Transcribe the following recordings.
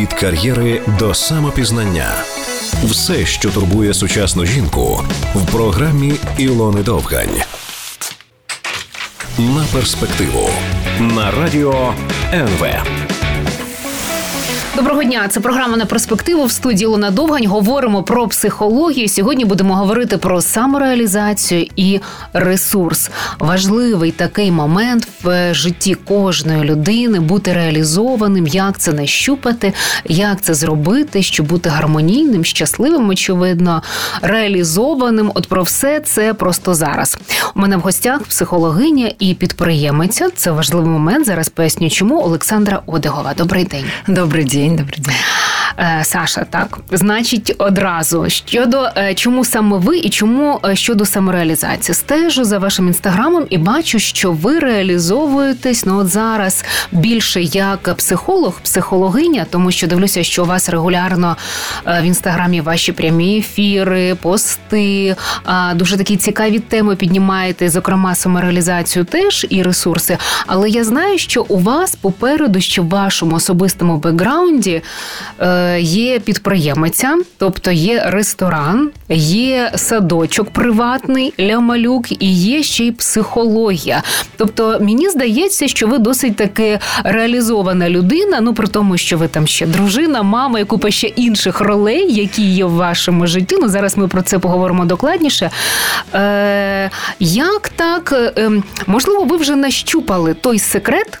від кар'єри до самопізнання. Все, що турбує сучасну жінку, в програмі Ілони Довгань. На перспективу на радіо НВ. Доброго дня, це програма на перспективу в студії Луна Довгань. Говоримо про психологію. Сьогодні будемо говорити про самореалізацію і ресурс. Важливий такий момент в житті кожної людини бути реалізованим, як це нащупати, як це зробити, щоб бути гармонійним, щасливим, очевидно, реалізованим. От про все це просто зараз. У мене в гостях психологиня і підприємиця. Це важливий момент. Зараз поясню, чому Олександра Одегова. Добрий день. Добрий день, добрий день. Е, Саша, так значить, одразу щодо е, чому саме ви і чому е, щодо самореалізації стежу за вашим інстаграмом і бачу, що ви реалізовуєтесь ну от зараз більше як психолог, психологиня, тому що дивлюся, що у вас регулярно в інстаграмі ваші прямі ефіри, пости, дуже такі цікаві теми піднімаєте, зокрема самореалізацію теж і ресурси. Але я знаю, що у вас попереду, що в вашому особистому бекграунді є підприємиця, тобто є ресторан, є садочок приватний лямалюк і є ще й психологія. Тобто, мені здається, що ви досить таки реалізована людина. Ну при тому, що ви там ще дружина, мама і купа ще інших ролей, які є в вашому житті. Ну зараз ми про це поговоримо докладніше. Е, Як так е, можливо, ви вже нащупали той секрет?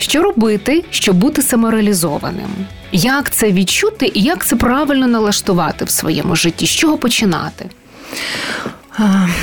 Що робити, щоб бути самореалізованим? Як це відчути і як це правильно налаштувати в своєму житті? З чого починати?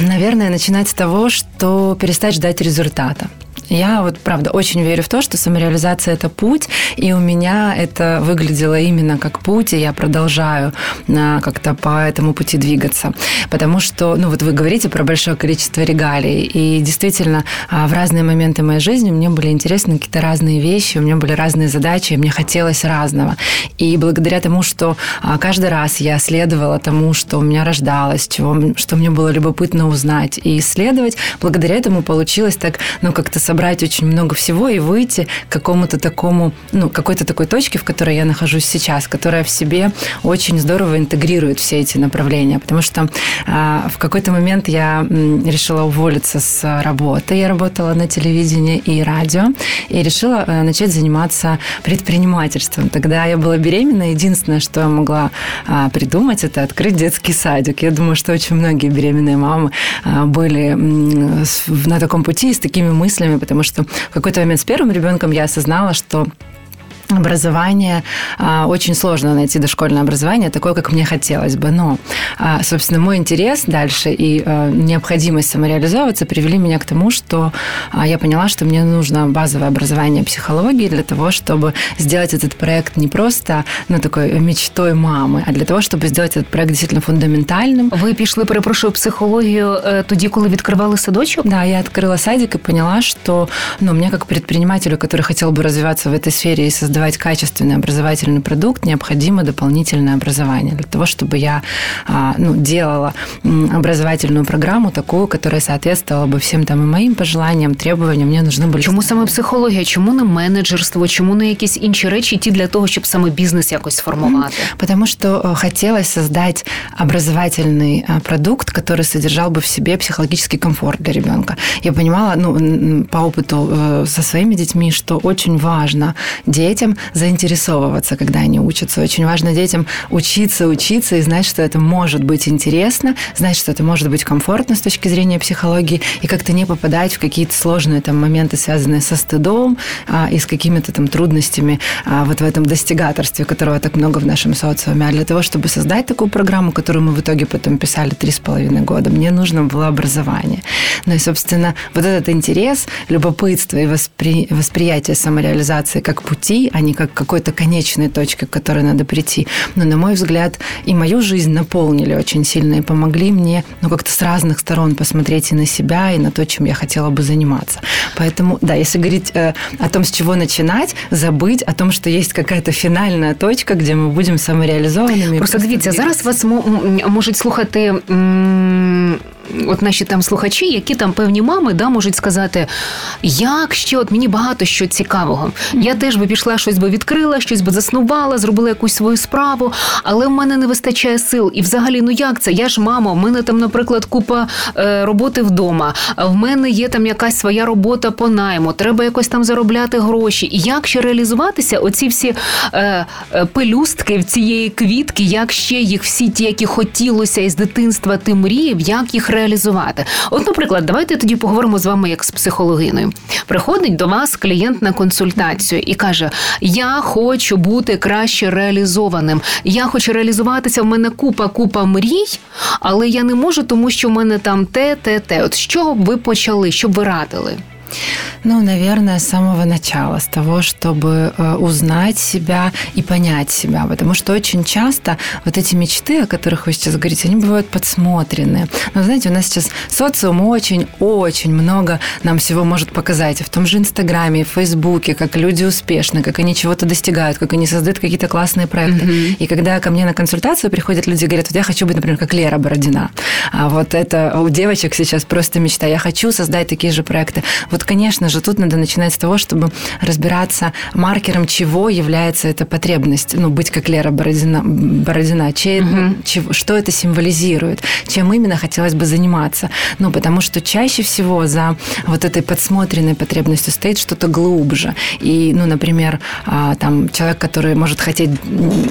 Наверное, начинать с того, что перестать ждать результата. Я вот, правда, очень верю в то, что самореализация – это путь, и у меня это выглядело именно как путь, и я продолжаю а, как-то по этому пути двигаться. Потому что, ну вот вы говорите про большое количество регалий, и действительно а, в разные моменты моей жизни мне были интересны какие-то разные вещи, у меня были разные задачи, и мне хотелось разного. И благодаря тому, что а, каждый раз я следовала тому, что у меня рождалось, чего, что мне было любопытно узнать и исследовать, благодаря этому получилось так, ну, как-то собрать собрать очень много всего и выйти к какому-то такому, ну, какой-то такой точке, в которой я нахожусь сейчас, которая в себе очень здорово интегрирует все эти направления. Потому что а, в какой-то момент я решила уволиться с работы. Я работала на телевидении и радио, и решила а, начать заниматься предпринимательством. Тогда я была беременна. Единственное, что я могла а, придумать, это открыть детский садик. Я думаю, что очень многие беременные мамы а, были на таком пути с такими мыслями, потому что в какой-то момент с первым ребенком я осознала, что образование, а, очень сложно найти дошкольное образование, такое, как мне хотелось бы. Но, а, собственно, мой интерес дальше и а, необходимость самореализовываться привели меня к тому, что я поняла, что мне нужно базовое образование психологии для того, чтобы сделать этот проект не просто ну, такой мечтой мамы, а для того, чтобы сделать этот проект действительно фундаментальным. Ви пішли, перепрошую, психологію тоді, коли відкривали садочок? Да, я открыла садик и поняла, что ну, мне как предпринимателю, который хотел бы развиваться в этой сфере и создавать создавать качественный образовательный продукт, необходимо дополнительное образование для того, чтобы я а, ну, делала образовательную программу такую, которая соответствовала бы всем там и моим пожеланиям, требованиям. Мне нужны были... Чому саме психологія? Чому не менеджерство? Чому не якісь інші речі, ті для того, щоб саме бізнес якось сформувати? Потому что э, хотелось создать образовательный э, продукт, который содержал бы в себе психологический комфорт для ребенка. Я понимала, ну, по опыту э, со своими детьми, что очень важно детям детям заинтересовываться, когда они учатся. Очень важно детям учиться, учиться и знать, что это может быть интересно, знать, что это может быть комфортно с точки зрения психологии, и как-то не попадать в какие-то сложные там моменты, связанные со стыдом а, и с какими-то там трудностями а, вот в этом достигаторстве, которого так много в нашем социуме. А для того, чтобы создать такую программу, которую мы в итоге потом писали три с половиной года, мне нужно было образование. Ну и, собственно, вот этот интерес, любопытство и воспри... восприятие самореализации как пути, а не как какой-то конечной точкой, к которой надо прийти. Но, на мой взгляд, и мою жизнь наполнили очень сильно и помогли мне ну, как-то с разных сторон посмотреть и на себя, и на то, чем я хотела бы заниматься. Поэтому, да, если говорить э, о том, с чего начинать, забыть о том, что есть какая-то фінальна точка, где ми будемо самореалізованими. Просто дивіться, зараз вас можуть слухати от наші там слухачі, які там певні мами да, можуть сказати, як ще от мені багато що цікавого. Я теж би пішла щось би відкрила, щось би заснувала, зробила якусь свою справу, але в мене не вистачає сил. І взагалі, ну як це? Я ж мама, в мене там, наприклад, купа е, роботи вдома, в мене є там якась своя робота по найму, треба якось там заробляти гроші. І як ще реалізуватися? Оці всі е, е, пелюстки в цієї квітки, як ще їх всі ті, які хотілося із дитинства, ти мріяв, як їх реалізувати? От, наприклад, давайте тоді поговоримо з вами як з психологиною. Приходить до вас клієнт на консультацію і каже: Я хочу бути краще реалізованим. Я хочу реалізуватися. В мене купа, купа мрій, але я не можу, тому що в мене там те, те, те. От чого б ви почали, що б ви радили? Ну, наверное, с самого начала, с того, чтобы э, узнать себя и понять себя. Потому что очень часто вот эти мечты, о которых вы сейчас говорите, они бывают подсмотрены. Но, знаете, у нас сейчас социум очень-очень много нам всего может показать. В том же Инстаграме, в Фейсбуке, как люди успешны, как они чего-то достигают, как они создают какие-то классные проекты. Mm-hmm. И когда ко мне на консультацию приходят люди и говорят, вот я хочу быть, например, как Лера Бородина. А вот это у девочек сейчас просто мечта. Я хочу создать такие же проекты. Вот, конечно же, тут надо начинать с того, чтобы разбираться маркером, чего является эта потребность. Ну, быть как Лера Бородина. Бородина чей, угу. чего, что это символизирует? Чем именно хотелось бы заниматься? Ну, потому что чаще всего за вот этой подсмотренной потребностью стоит что-то глубже. И, ну, например, а, там человек, который может хотеть,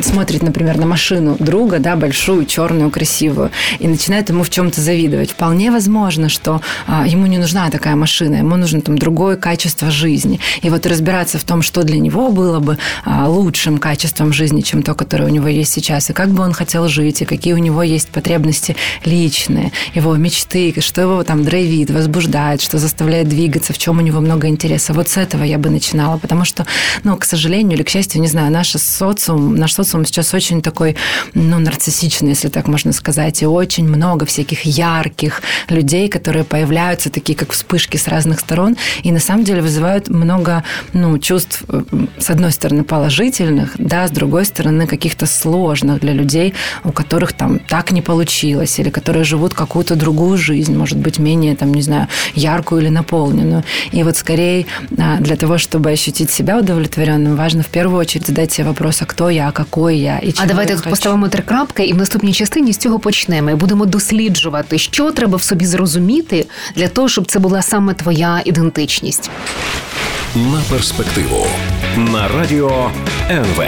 смотрит, например, на машину друга, да, большую, черную, красивую, и начинает ему в чем-то завидовать. Вполне возможно, что а, ему не нужна такая машина, ему нужно там другое качество жизни. И вот разбираться в том, что для него было бы а, лучшим качеством жизни, чем то, которое у него есть сейчас, и как бы он хотел жить, и какие у него есть потребности личные, его мечты, что его там драйвит, возбуждает, что заставляет двигаться, в чем у него много интереса. Вот с этого я бы начинала, потому что, ну, к сожалению или к счастью, не знаю, наш социум, наш социум сейчас очень такой, ну, нарциссичный, если так можно сказать, и очень много всяких ярких людей, которые появляются такие, как вспышки с разных сторон, и на самом деле вызывают много ну, чувств, э, с одной стороны, положительных, да, с другой стороны, каких-то сложных для людей, у которых там так не получилось, или которые живут какую-то другую жизнь, может быть, менее, там, не знаю, яркую или наполненную. И вот скорее а, для того, чтобы ощутить себя удовлетворенным, важно в первую очередь задать себе вопрос, а кто я, а какой я, і А давайте тут хочу. поставимо три крапки, і в наступній частині з цього почнемо. І будемо досліджувати, що треба в собі зрозуміти для того, щоб це була саме твоя ідентичність. На перспективу на радіо НВ.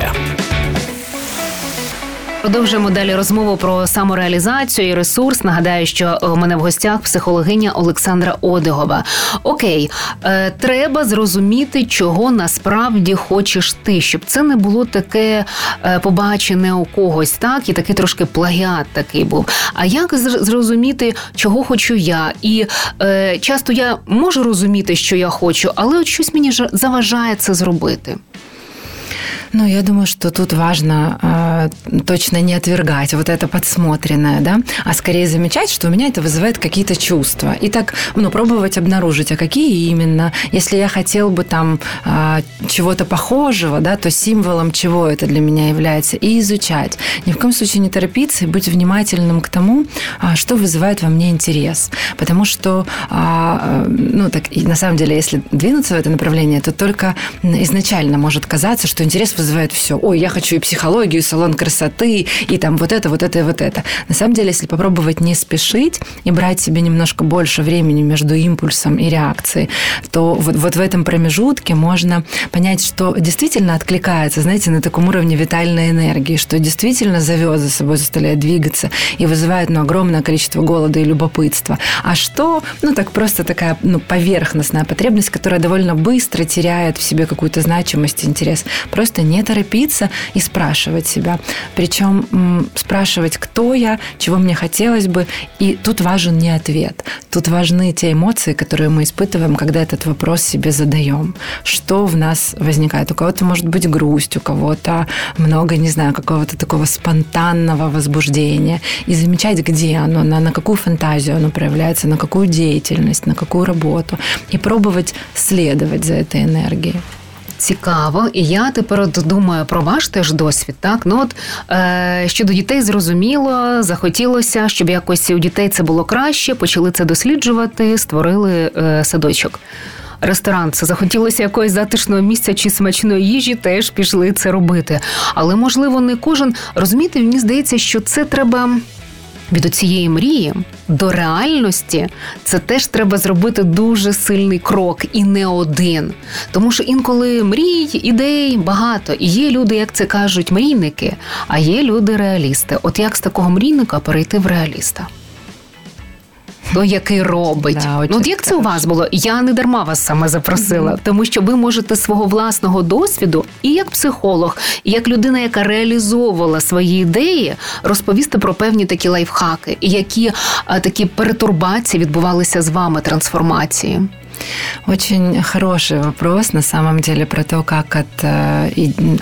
Продовжуємо далі розмову про самореалізацію і ресурс. Нагадаю, що у мене в гостях психологиня Олександра Одегова. Окей, е, треба зрозуміти, чого насправді хочеш ти, щоб це не було таке е, побачене у когось, так і такий трошки плагіат такий був. А як зрозуміти, чого хочу я? І е, часто я можу розуміти, що я хочу, але от щось мені заважає це зробити. Ну, я думаю, что тут важно э, точно не отвергать вот это подсмотренное, да, а скорее замечать, что у меня это вызывает какие-то чувства. И так, ну, пробовать обнаружить, а какие именно. Если я хотел бы там э, чего-то похожего, да, то символом чего это для меня является, и изучать. Ни в коем случае не торопиться и быть внимательным к тому, э, что вызывает во мне интерес. Потому что, э, ну, так, и на самом деле, если двинуться в это направление, то только изначально может казаться, что интерес вызывает все. Ой, я хочу и психологию, и салон красоты, и там вот это, вот это и вот это. На самом деле, если попробовать не спешить и брать себе немножко больше времени между импульсом и реакцией, то вот, вот в этом промежутке можно понять, что действительно откликается, знаете, на таком уровне витальной энергии, что действительно зовет за собой, заставляет двигаться и вызывает ну, огромное количество голода и любопытства. А что, ну так просто такая ну, поверхностная потребность, которая довольно быстро теряет в себе какую-то значимость, интерес. Просто не торопиться и спрашивать себя. Причем спрашивать, кто я, чего мне хотелось бы. И тут важен не ответ. Тут важны те эмоции, которые мы испытываем, когда этот вопрос себе задаем. Что в нас возникает? У кого-то может быть грусть, у кого-то много, не знаю, какого-то такого спонтанного возбуждения. И замечать, где оно, на, на какую фантазию оно проявляется, на какую деятельность, на какую работу. И пробовать следовать за этой энергией. Цікаво, і я тепер от думаю про ваш теж досвід. Так, ну от е, щодо дітей зрозуміло, захотілося, щоб якось у дітей це було краще. Почали це досліджувати, створили е, садочок. Ресторан це захотілося якогось затишного місця чи смачної їжі, теж пішли це робити. Але можливо не кожен розумієте, мені здається, що це треба від цієї мрії до реальності це теж треба зробити дуже сильний крок і не один. Тому що інколи мрій, ідей багато. І є люди, як це кажуть, мрійники, а є люди реалісти. От як з такого мрійника перейти в реаліста? Той, який робить. Да, ну, от як це у вас було? Я не дарма вас саме запросила, mm-hmm. тому що ви можете свого власного досвіду, і як психолог, і як людина, яка реалізовувала свої ідеї, розповісти про певні такі лайфхаки, і які а, такі перетурбації відбувалися з вами трансформації. Очень хороший вопрос, на самом деле, про то, как от, э,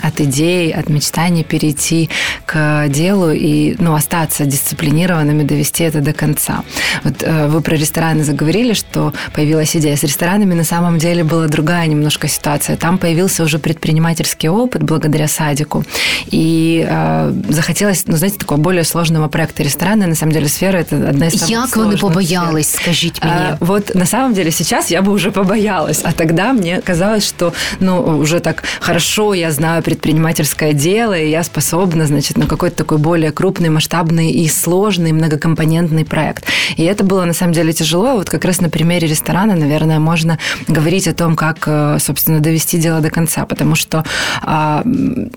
от идей, от мечтаний перейти к делу и ну, остаться дисциплинированными, довести это до конца. Вот э, вы про рестораны заговорили, что появилась идея. С ресторанами на самом деле была другая немножко ситуация. Там появился уже предпринимательский опыт благодаря садику. И э, захотелось, ну, знаете, такого более сложного проекта. Рестораны, на самом деле, сфера – это одна из самых Як сложных вони побоялись, сфер. скажіть мені? А, вот на самом деле сейчас я бы уже побоялась. А тогда мне казалось, что ну, уже так хорошо я знаю предпринимательское дело, и я способна, значит, на какой-то такой более крупный, масштабный и сложный многокомпонентный проект. И это было на самом деле тяжело. Вот как раз на примере ресторана, наверное, можно говорить о том, как, э, собственно, довести дело до конца, потому что а,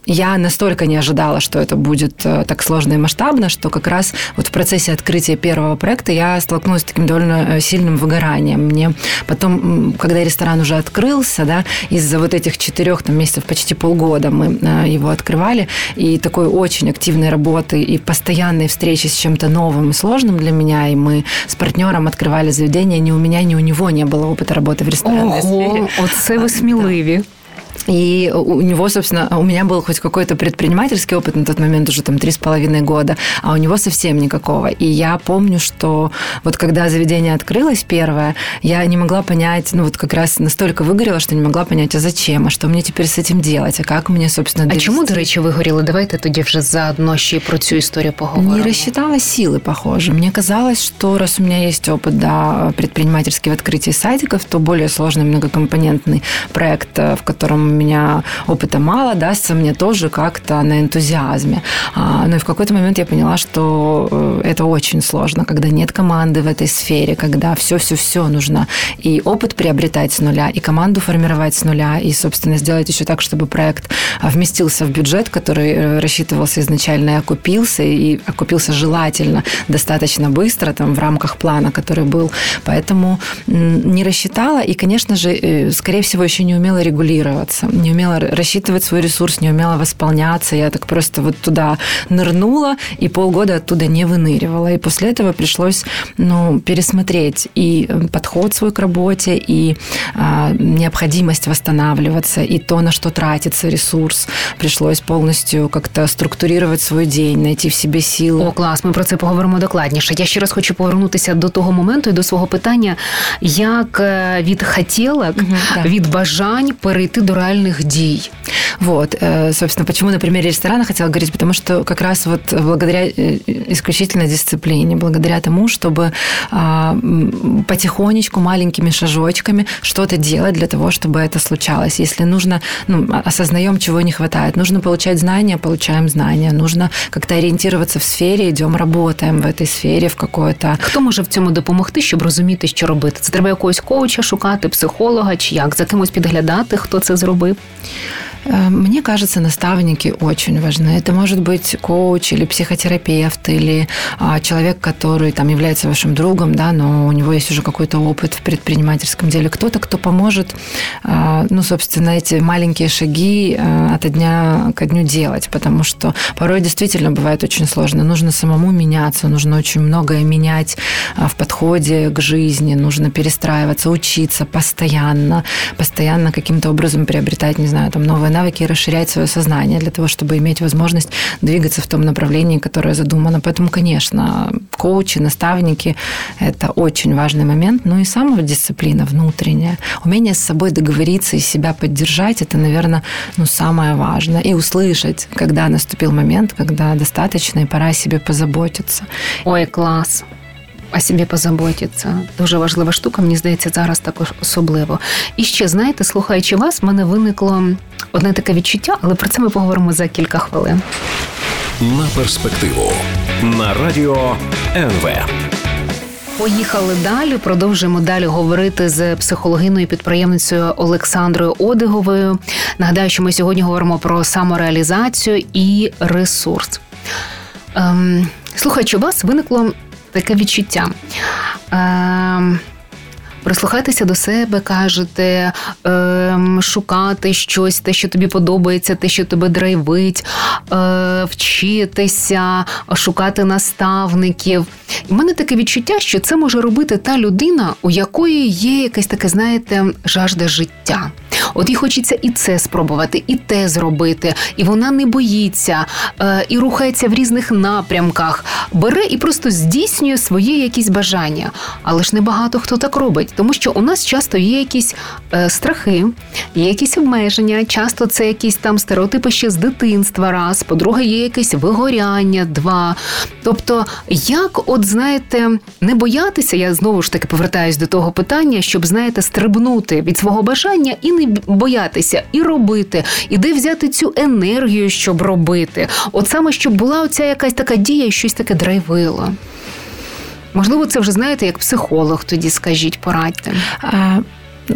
я настолько не ожидала, что это будет э, так сложно и масштабно, что как раз вот в процессе открытия первого проекта я столкнулась с таким довольно э, сильным выгоранием. Мне потом когда ресторан уже открылся, да, из-за вот этих четырех там, месяцев, почти полгода мы э, его открывали, и такой очень активной работы и постоянной встречи с чем-то новым и сложным для меня, и мы с партнером открывали заведение, ни у меня, ни у него не было опыта работы в ресторанной Ого, сфере. Оце ви сміливі. Да. И у него, собственно, у меня был хоть какой-то предпринимательский опыт на тот момент уже там три с половиной года, а у него совсем никакого. И я помню, что вот когда заведение открылось первое, я не могла понять, ну вот как раз настолько выгорела, что не могла понять, а зачем, а что мне теперь с этим делать, а как мне, собственно, довести? А чому, до речі, вигоріли? Давайте тоді вже заодно ще про цю історію поговоримо. Не рассчитала силы, похоже. Мне казалось, что раз у меня есть опыт, да, предпринимательский в открытии сайтиков, то более сложный многокомпонентный проект, в котором у меня опыта мало, дастся мне тоже как-то на энтузиазме. А, но и в какой-то момент я поняла, что э, это очень сложно, когда нет команды в этой сфере, когда все-все-все нужно и опыт приобретать с нуля, и команду формировать с нуля, и, собственно, сделать еще так, чтобы проект вместился в бюджет, который э, рассчитывался изначально и окупился, и окупился желательно достаточно быстро, там, в рамках плана, который был. Поэтому не рассчитала, и, конечно же, э, скорее всего, еще не умела регулироваться справляться, не умела рассчитывать свой ресурс, не умела восполняться. Я так просто вот туда нырнула и полгода оттуда не выныривала. И после этого пришлось ну, пересмотреть и э, подход свой к работе, и а, необходимость восстанавливаться, и то, на что тратится ресурс. Пришлось повністю как-то структурировать свой день, найти в себе силы. О, клас, ми про це поговоримо докладніше. Я ще раз хочу повернутися до того моменту і до свого питання, як е, від хотілок, угу, да. від бажань перейти до реальных дій. Вот, э, собственно, почему на примере ресторана хотела говорить, потому что как раз вот благодаря э, исключительно дисциплине, благодаря тому, чтобы а, потихонечку, маленькими шажочками что-то делать для того, чтобы это случалось. Если нужно, ну, осознаем, чего не хватает. Нужно получать знания, получаем знания. Нужно как-то ориентироваться в сфере, идем, работаем в этой сфере в какой-то. Хто може в цьому допомогти, щоб розуміти, що робити? Це треба якогось коуча шукати, психолога чи як за кимось підглядати, хто це зробив? Зробив? Э, мне кажется, наставники очень важны. Это может быть коуч или психотерапевт, или а, человек, который там является вашим другом, да, но у него есть уже какой-то опыт в предпринимательском деле. Кто-то, кто поможет, а, ну, собственно, эти маленькие шаги а, от дня к дню делать, потому что порой действительно бывает очень сложно. Нужно самому меняться, нужно очень многое менять в подходе к жизни, нужно перестраиваться, учиться постоянно, постоянно каким-то образом приобретать, не знаю, там новые навыки и расширять свое сознание для того, чтобы иметь возможность двигаться в том направлении, которое задумано. Поэтому, конечно, коучи, наставники – это очень важный момент. Ну и самодисциплина внутренняя. Умение с собой договориться и себя поддержать – это, наверное, ну, самое важное. И услышать, когда наступил момент, когда достаточно, и пора о себе позаботиться. Ой, класс. О собі позаботиться. Дуже важлива штука, мені здається, зараз також особливо. І ще, знаєте, слухаючи вас, в мене виникло одне таке відчуття, але про це ми поговоримо за кілька хвилин. На перспективу на радіо НВ. Поїхали далі. Продовжуємо далі говорити з психологиною підприємницею Олександрою Одиговою. Нагадаю, що ми сьогодні говоримо про самореалізацію і ресурс. Ем, Слухаючи вас, виникло таке відчуття. Прислухатися до себе, кажете, ем, шукати щось, те, що тобі подобається, те, що тебе драйвить, е, вчитися, шукати наставників. У мене таке відчуття, що це може робити та людина, у якої є якесь таке, знаєте, жажда життя. От їй хочеться і це спробувати, і те зробити, і вона не боїться, е, і рухається в різних напрямках, бере і просто здійснює свої якісь бажання. Але ж небагато хто так робить, тому що у нас часто є якісь е, страхи, є якісь обмеження. Часто це якісь там стереотипи ще з дитинства, раз, по-друге, є якесь вигоряння, два. Тобто, як, от знаєте, не боятися, я знову ж таки повертаюсь до того питання, щоб знаєте, стрибнути від свого бажання і не боятися, і робити, і де взяти цю енергію, щоб робити. От саме щоб була оця якась така дія, щось таке драйвило. Можливо, це вже знаєте, як психолог тоді скажіть, порадьте.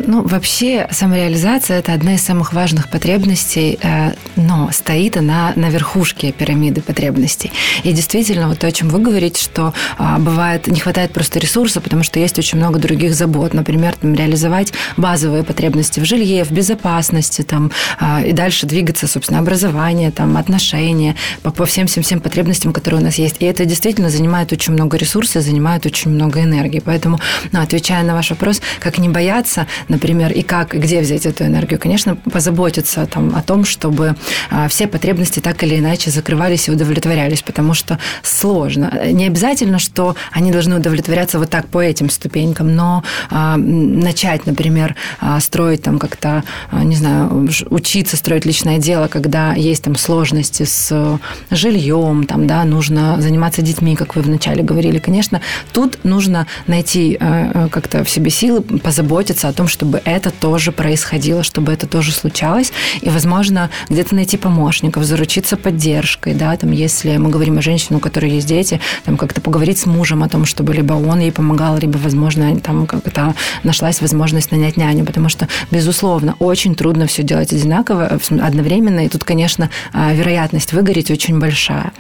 Ну, вообще, самореализация – это одна из самых важных потребностей, э, но стоит она на верхушке пирамиды потребностей. И действительно, вот то, о чем вы говорите, что а, бывает, не хватает просто ресурса, потому что есть очень много других забот. Например, там, реализовать базовые потребности в жилье, в безопасности, там, а, и дальше двигаться, собственно, образование, там, отношения, по, по всем-всем-всем потребностям, которые у нас есть. И это действительно занимает очень много ресурсов, занимает очень много энергии. Поэтому, ну, отвечая на ваш вопрос, как не бояться, например, и как, где взять эту энергию? Конечно, позаботиться там, о том, чтобы а, все потребности так или иначе закрывались и удовлетворялись, потому что сложно. Не обязательно, что они должны удовлетворяться вот так по этим ступенькам, но а, начать, например, а, строить там как-то, не знаю, учиться строить личное дело, когда есть там сложности с жильем, там, да, нужно заниматься детьми, как вы вначале говорили. Конечно, тут нужно найти как-то в себе силы, позаботиться о том, чтобы это тоже происходило, чтобы это тоже случалось. И, возможно, где-то найти помощников, заручиться поддержкой, да, там, если мы говорим о женщине, у которой есть дети, там, как-то поговорить с мужем о том, чтобы либо он ей помогал, либо, возможно, там как-то нашлась возможность нанять няню, потому что, безусловно, очень трудно все делать одинаково, одновременно, и тут, конечно, а, вероятность выгореть очень большая.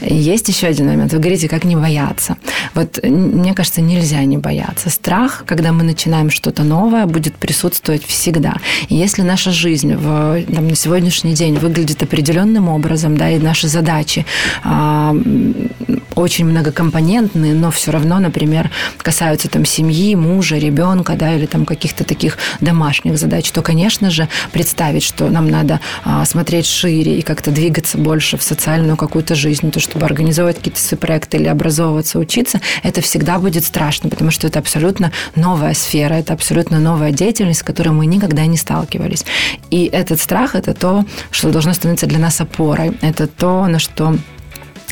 Есть еще один момент. Вы говорите, как не бояться. Вот мне кажется, нельзя не бояться. Страх, когда мы начинаем что-то новое, будет присутствовать всегда. И если наша жизнь в, там, на сегодняшний день выглядит определенным образом, да, и наши задачи а, очень многокомпонентные, но все равно, например, касаются там семьи, мужа, ребенка, да, или там каких-то таких домашних задач, то, конечно же, представить, что нам надо а, смотреть шире и как-то двигаться больше в социальную какую-то жизнь, то, чтобы организовывать какие-то свои проекты или образовываться, учиться, это всегда будет страшно, потому что это абсолютно новая сфера, это абсолютно новая деятельность, с которой мы никогда не сталкивались. И этот страх – это то, что должно становиться для нас опорой. Это то, на что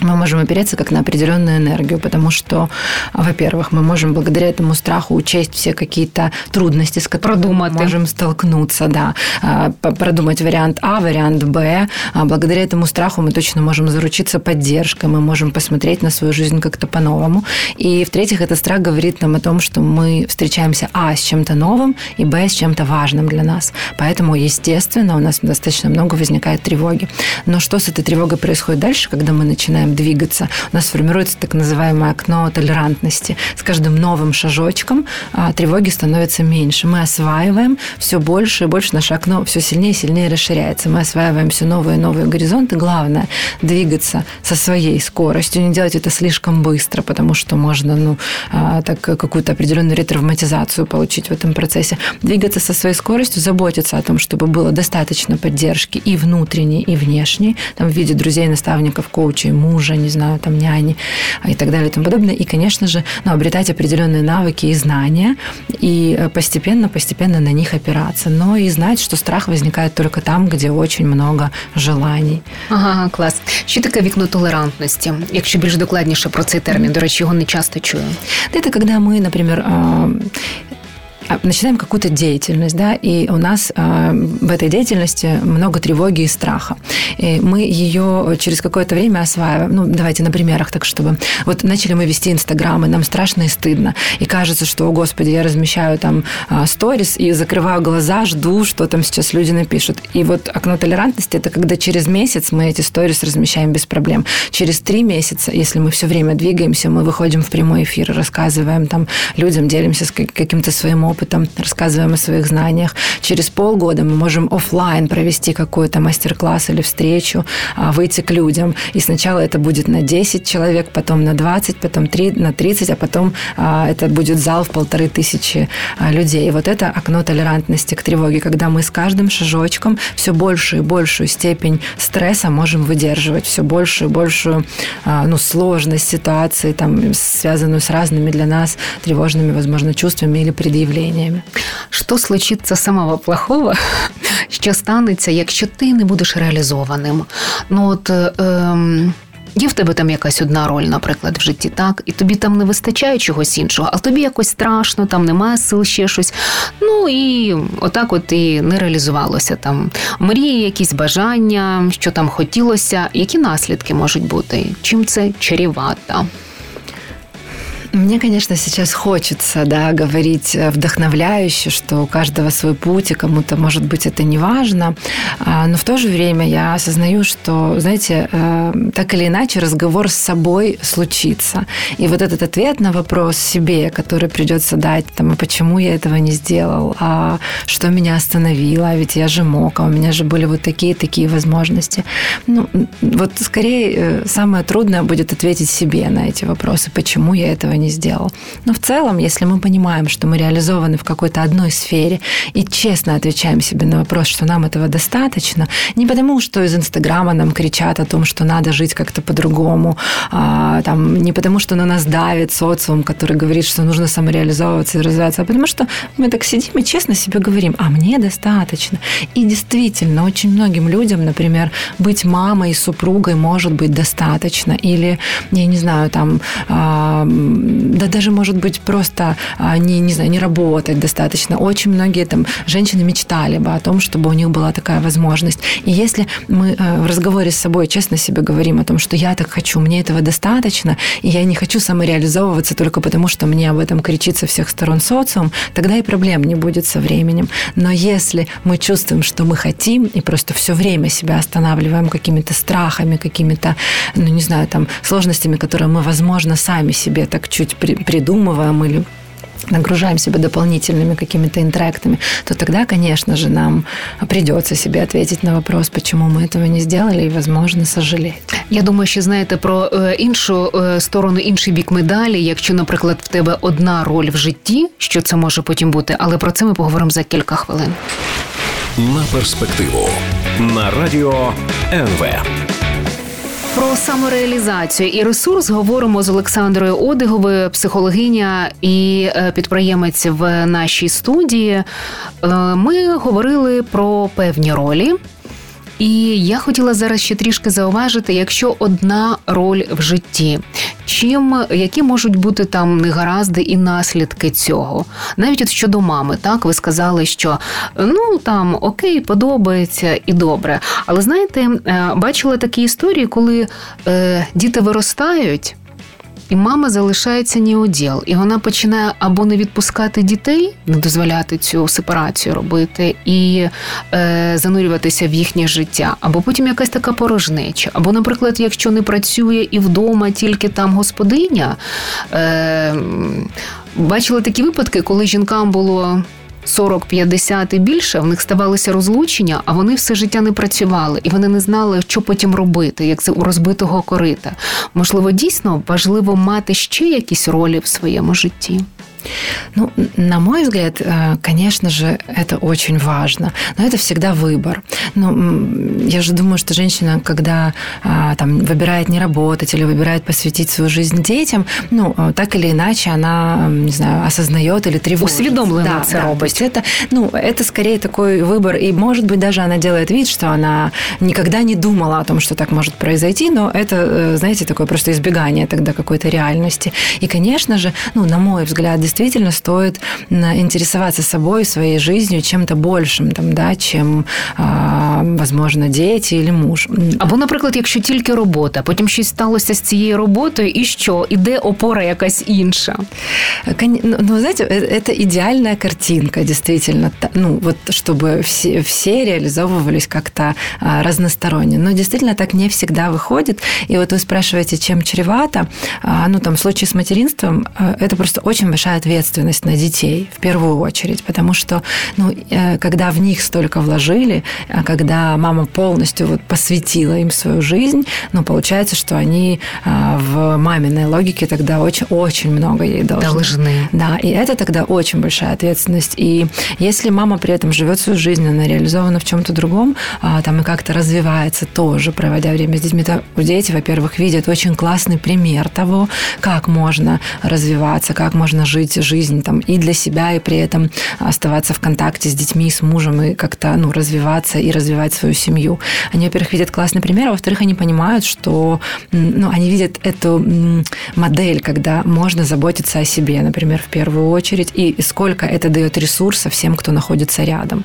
мы можем опереться как на определенную энергию, потому что, во-первых, мы можем благодаря этому страху учесть все какие-то трудности, с которыми Продумать. мы можем столкнуться, да, а, продумать вариант А, вариант Б. А благодаря этому страху мы точно можем заручиться поддержкой, мы можем посмотреть на свою жизнь как-то по-новому. И, в-третьих, этот страх говорит нам о том, что мы встречаемся А с чем-то новым и Б с чем-то важным для нас. Поэтому, естественно, у нас достаточно много возникает тревоги. Но что с этой тревогой происходит дальше, когда мы начинаем начинаем двигаться, у нас формируется так называемое окно толерантности. С каждым новым шажочком а, тревоги становится меньше. Мы осваиваем все больше и больше, наше окно все сильнее и сильнее расширяется. Мы осваиваем все новые и новые горизонты. Главное – двигаться со своей скоростью, не делать это слишком быстро, потому что можно ну, а, так, какую-то определенную ретравматизацию получить в этом процессе. Двигаться со своей скоростью, заботиться о том, чтобы было достаточно поддержки и внутренней, и внешней, там, в виде друзей, наставников, коучей, мужа, не знаю, там, няни и так далее и тому подобное. И, конечно же, ну, обретать определенные навыки и знания, и постепенно-постепенно на них опираться. Но и знать, что страх возникает только там, где очень много желаний. Ага, клас. Що таке вікно толерантності? Якщо більш докладніше про цей термін, до речі, його не часто чую. Это когда мы, например, а, начинаем какую-то деятельность, да, и у нас э, в этой деятельности много тревоги и страха. И мы ее через какое-то время осваиваем. Ну, давайте на примерах, так чтобы... Вот начали мы вести Инстаграм, и нам страшно и стыдно. И кажется, что, о, Господи, я размещаю там э, сторис и закрываю глаза, жду, что там сейчас люди напишут. И вот окно толерантности – это когда через месяц мы эти сторис размещаем без проблем. Через три месяца, если мы все время двигаемся, мы выходим в прямой эфир, рассказываем там людям, делимся с каким-то своим опытом, опытом, рассказываем о своих знаниях. Через полгода мы можем офлайн провести какой-то мастер-класс или встречу, а, выйти к людям. И сначала это будет на 10 человек, потом на 20, потом 3, на 30, а потом а, это будет зал в полторы тысячи а, людей. И вот это окно толерантности к тревоге, когда мы с каждым шажочком все большую и большую степень стресса можем выдерживать, все большую и большую ну, сложность ситуации, там, связанную с разными для нас тревожными, возможно, чувствами или предъявлениями настроениями. Що случиться самого плохого, що станеться, якщо ти не будеш реалізованим? Ну от. Ем... Є в тебе там якась одна роль, наприклад, в житті, так, і тобі там не вистачає чогось іншого, а тобі якось страшно, там немає сил ще щось. Ну і отак от і не реалізувалося там. Мрії, якісь бажання, що там хотілося, які наслідки можуть бути? Чим це чарівато? Мне, конечно, сейчас хочется, да, говорить э, вдохновляюще, что у каждого свой путь, и кому-то, может быть, это не важно. А, но в то же время я осознаю, что, знаете, э, так или иначе разговор с собой случится. И вот этот ответ на вопрос себе, который придется дать, там, а почему я этого не сделал, а что меня остановило, а ведь я же мог, а у меня же были вот такие-такие возможности. Ну, вот скорее э, самое трудное будет ответить себе на эти вопросы, почему я этого не не сделал. Но в целом, если мы понимаем, что мы реализованы в какой-то одной сфере и честно отвечаем себе на вопрос, что нам этого достаточно, не потому, что из Инстаграма нам кричат о том, что надо жить как-то по-другому, а, там, не потому, что на нас давит социум, который говорит, что нужно самореализовываться и развиваться, а потому что мы так сидим и честно себе говорим, а мне достаточно. И действительно, очень многим людям, например, быть мамой и супругой может быть достаточно. Или, я не знаю, там, а, да даже, может быть, просто а, не, не знаю, не работать достаточно. Очень многие там женщины мечтали бы о том, чтобы у них была такая возможность. И если мы э, в разговоре с собой честно себе говорим о том, что я так хочу, мне этого достаточно, и я не хочу самореализовываться только потому, что мне об этом кричит со всех сторон социум, тогда и проблем не будет со временем. Но если мы чувствуем, что мы хотим, и просто все время себя останавливаем какими-то страхами, какими-то, ну, не знаю, там, сложностями, которые мы, возможно, сами себе так чуть при, придумываем или нагружаем себя дополнительными какими-то интрактами, то тогда, конечно же, нам придется себе ответить на вопрос, почему мы этого не сделали, и, возможно, сожалеть. Я думаю, що знаєте про іншу сторону, інший бік медалі. Якщо, наприклад, в тебе одна роль в житті, що це може потім бути, але про це ми поговоримо за кілька хвилин. На перспективу на радіо НВ. Про самореалізацію і ресурс говоримо з Олександрою Одиговою, психологиня і е, підприємець в нашій студії. Е, ми говорили про певні ролі. І я хотіла зараз ще трішки зауважити, якщо одна роль в житті, чим які можуть бути там негаразди і наслідки цього, навіть от щодо мами, так ви сказали, що ну там окей, подобається і добре. Але знаєте, е, бачила такі історії, коли е, діти виростають. І мама залишається ні уділ, і вона починає або не відпускати дітей, не дозволяти цю сепарацію робити і е, занурюватися в їхнє життя, або потім якась така порожнеча, або, наприклад, якщо не працює і вдома тільки там господиня. Е, Бачила такі випадки, коли жінкам було 40-50 і більше, в них ставалися розлучення, а вони все життя не працювали, і вони не знали, що потім робити, як це у розбитого корита. Можливо, дійсно важливо мати ще якісь ролі в своєму житті. Ну, на мой взгляд, э, конечно же, это очень важно, но это всегда выбор. Ну, я же думаю, что женщина, когда а, там выбирает не работать или выбирает посвятить свою жизнь детям, ну, э, так или иначе, она, не знаю, осознает или тревожится. Усведомленно да, це да, робить. Это, ну, это скорее такой выбор, и, может быть, даже она делает вид, что она никогда не думала о том, что так может произойти, но это, э, знаете, такое просто избегание тогда какой-то реальности. И, конечно же, ну, на мой взгляд, действительно стоит интересоваться собой, своей жизнью, чем-то большим, там, да, чем, возможно, дети или муж. Або, наприклад, якщо тільки робота, потім щось сталося з цією роботою, і що? Іде опора якась інша? Ну, ну знаете, это идеальная картинка, действительно. Ну, вот чтобы все, все реализовывались как-то разносторонне. Но действительно так не всегда выходит. И вот вы спрашиваете, чем чревато. Ну, там, в случае с материнством, это просто очень большая ответственность на детей в первую очередь, потому что, ну, э, когда в них столько вложили, а когда мама полностью вот посвятила им свою жизнь, ну, получается, что они а, в маминой логике тогда очень, очень много ей должны. Должны. Да, и это тогда очень большая ответственность. И если мама при этом живет свою жизнь, она реализована в чем-то другом, а, там и как-то развивается тоже, проводя время с детьми, то дети, во-первых, видят очень классный пример того, как можно развиваться, как можно жить жизнь там и для себя, и при этом оставаться в контакте с детьми, с мужем, и как-то ну, развиваться и развивать свою семью. Они, во-первых, видят классный пример, а во-вторых, они понимают, что ну, они видят эту модель, когда можно заботиться о себе, например, в первую очередь, и сколько это дает ресурсов всем, кто находится рядом.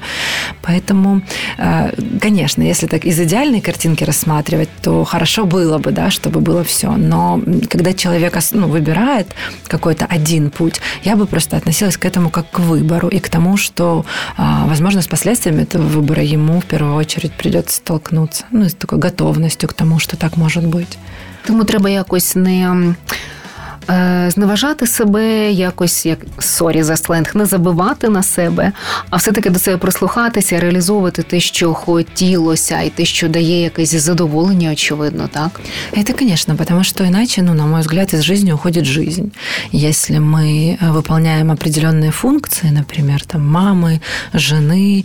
Поэтому, э, конечно, если так из идеальной картинки рассматривать, то хорошо было бы, да, чтобы было все. Но когда человек ну, выбирает какой-то один путь, я бы просто относилась к этому как к выбору и к тому, что, а, возможно, с последствиями этого выбора ему в первую очередь придется столкнуться. Ну, с такой готовностью к тому, что так может быть. Тому треба якось не зневажати себе, якось як сорі за сленг, не забивати на себе, а все-таки до себе прислухатися, реалізовувати те, що хотілося, і те, що дає якесь задоволення, очевидно, так? Это, конечно, потому что иначе, ну, на мой взгляд, из жизни уходит жизнь. Если мы выполняем определенные функции, например, там мамы, жены,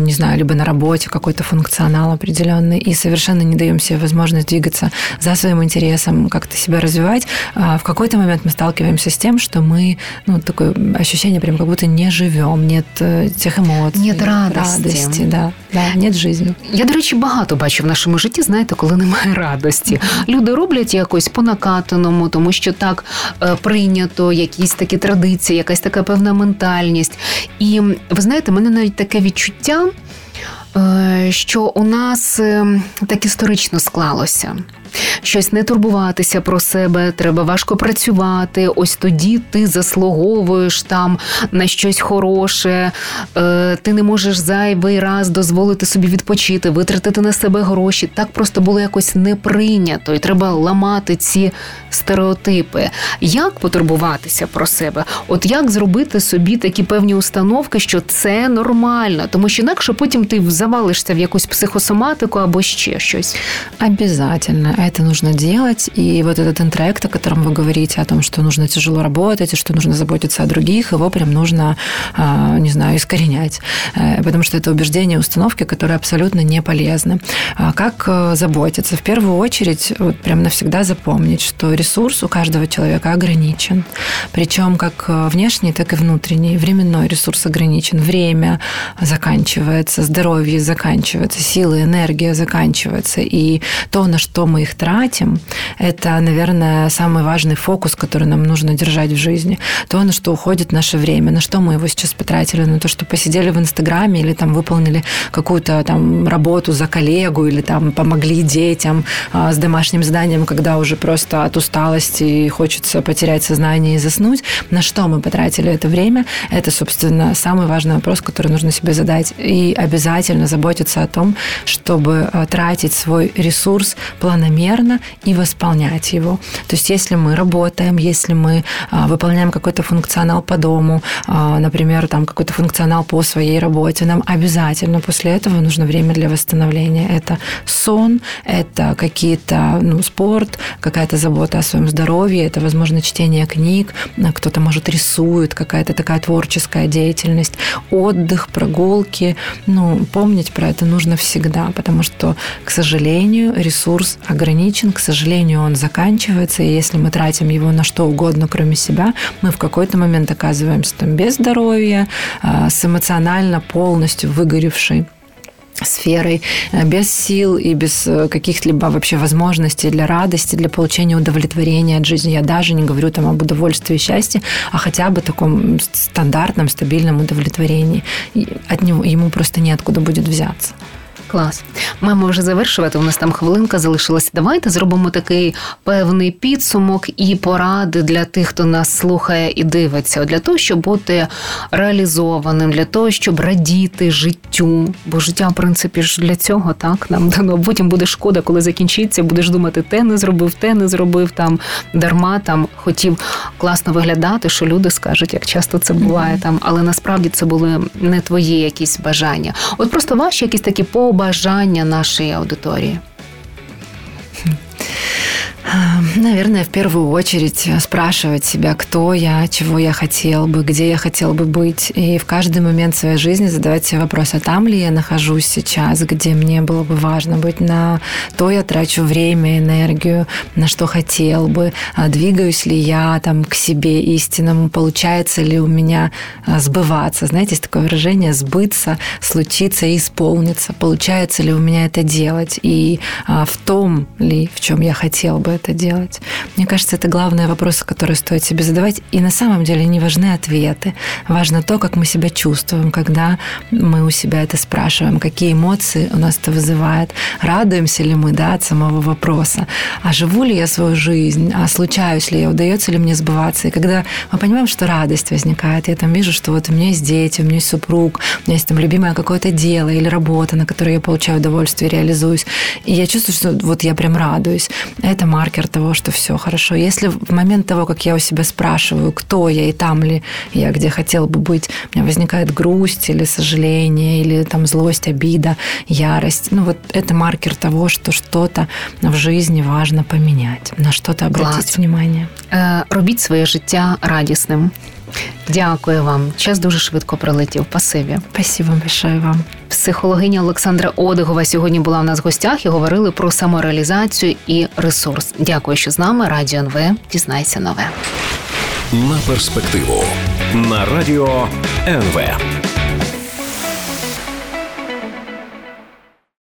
не знаю, либо на работе какой-то функционал определенный, и совершенно не даем себе возможность двигаться за своим интересом, как-то себя развивать, в какой какой-то момент мы сталкиваемся с тем, что мы, ну, такое ощущение, прям как будто не живем, нет э, тех эмоций. Нет радости. радости да, да, нет жизни. Я, до речі, багато бачу в нашому житті, знаєте, коли немає радості. Люди роблять якось по накатаному, тому що так е, прийнято, якісь такі традиції, якась така певна ментальність. І ви знаєте, мене навіть таке відчуття. Е, що у нас ем, так історично склалося щось не турбуватися про себе, треба важко працювати. Ось тоді ти заслуговуєш там на щось хороше, е, ти не можеш зайвий раз дозволити собі відпочити, витратити на себе гроші. Так просто було якось не прийнято, і треба ламати ці стереотипи. Як потурбуватися про себе? От як зробити собі такі певні установки, що це нормально, тому що інакше потім ти завалишся в якусь психосоматику або ще щось. Обязательно это нужно делать. И вот этот интроект, о котором вы говорите, о том, что нужно тяжело работать, и что нужно заботиться о других, его прям нужно, а, не знаю, искоренять. Э, потому что это убеждение, установки, которые абсолютно не полезны. А как э, заботиться? В первую очередь, вот прям навсегда запомнить, что ресурс у каждого человека ограничен. Причем как э, внешний, так и внутренний. Временной ресурс ограничен. Время заканчивается, здоровье заканчивается, силы, энергия заканчивается. И то, на что мы тратим, это, наверное, самый важный фокус, который нам нужно держать в жизни. То, на что уходит наше время, на что мы его сейчас потратили, на то, что посидели в Инстаграме или там выполнили какую-то там работу за коллегу или там помогли детям а, с домашним заданием, когда уже просто от усталости хочется потерять сознание и заснуть. На что мы потратили это время? Это, собственно, самый важный вопрос, который нужно себе задать. И обязательно заботиться о том, чтобы а, тратить свой ресурс планомерно и восполнять его. То есть если мы работаем, если мы а, выполняем какой-то функционал по дому, а, например, там какой-то функционал по своей работе, нам обязательно после этого нужно время для восстановления. Это сон, это какие-то, ну, спорт, какая-то забота о своем здоровье, это, возможно, чтение книг, кто-то, может, рисует, какая-то такая творческая деятельность, отдых, прогулки. Ну, помнить про это нужно всегда, потому что, к сожалению, ресурс ограничен, к сожалению, он заканчивается, и если мы тратим его на что угодно, кроме себя, мы в какой-то момент оказываемся там без здоровья, а, с эмоционально полностью выгоревшей сферой, э, без сил и без э, каких-либо вообще возможностей для радости, для получения удовлетворения от жизни. Я даже не говорю там об удовольствии и счастье, а хотя бы таком стандартном, стабильном удовлетворении. И от него ему просто неоткуда будет взяться. Клас. Маємо вже завершувати. У нас там хвилинка залишилася. Давайте зробимо такий певний підсумок і поради для тих, хто нас слухає і дивиться, для того, щоб бути реалізованим, для того, щоб радіти життю. Бо життя, в принципі, ж для цього так нам дано. Потім буде шкода, коли закінчиться. Будеш думати, те не зробив, те не зробив там дарма. Там хотів класно виглядати, що люди скажуть, як часто це буває там, але насправді це були не твої якісь бажання. От просто ваші якісь такі по побажання нашей аудитории? Наверное, в первую очередь спрашивать себя, кто я, чего я хотел бы, где я хотел бы быть. И в каждый момент своей жизни задавать себе вопрос, а там ли я нахожусь сейчас, где мне было бы важно быть, на то я трачу время, энергию, на что хотел бы, а двигаюсь ли я там к себе истинному, получается ли у меня а, сбываться. Знаете, есть такое выражение «сбыться», «случиться» и «исполниться». Получается ли у меня это делать? И а, в том ли, в чем я хотел бы это делать? Мне кажется, это главные вопросы, которые стоит себе задавать. И на самом деле не важны ответы. Важно то, как мы себя чувствуем, когда мы у себя это спрашиваем, какие эмоции у нас это вызывает, радуемся ли мы да, от самого вопроса, а живу ли я свою жизнь, а случаюсь ли я, удается ли мне сбываться. И когда мы понимаем, что радость возникает, я там вижу, что вот у меня есть дети, у меня есть супруг, у меня есть там любимое какое-то дело или работа, на которой я получаю удовольствие, реализуюсь. И я чувствую, что вот я прям радуюсь. Это маркер того, что все хорошо. Если в момент того, как я у себя спрашиваю, кто я и там ли я, где хотел бы быть, у меня возникает грусть или сожаление, или там злость, обида, ярость. Ну вот это маркер того, что что-то в жизни важно поменять, на что-то обратить Клас. внимание. Э, робіть своє життя радісним. Дякую вам. Час дуже швидко пролетів. Пасиві. Спасибо большое вам. Психологиня Олександра Одигова сьогодні була в нас в гостях і говорили про самореалізацію і ресурс. Дякую, що з нами. Радіо НВ. Дізнайся нове. На перспективу на радіо НВ.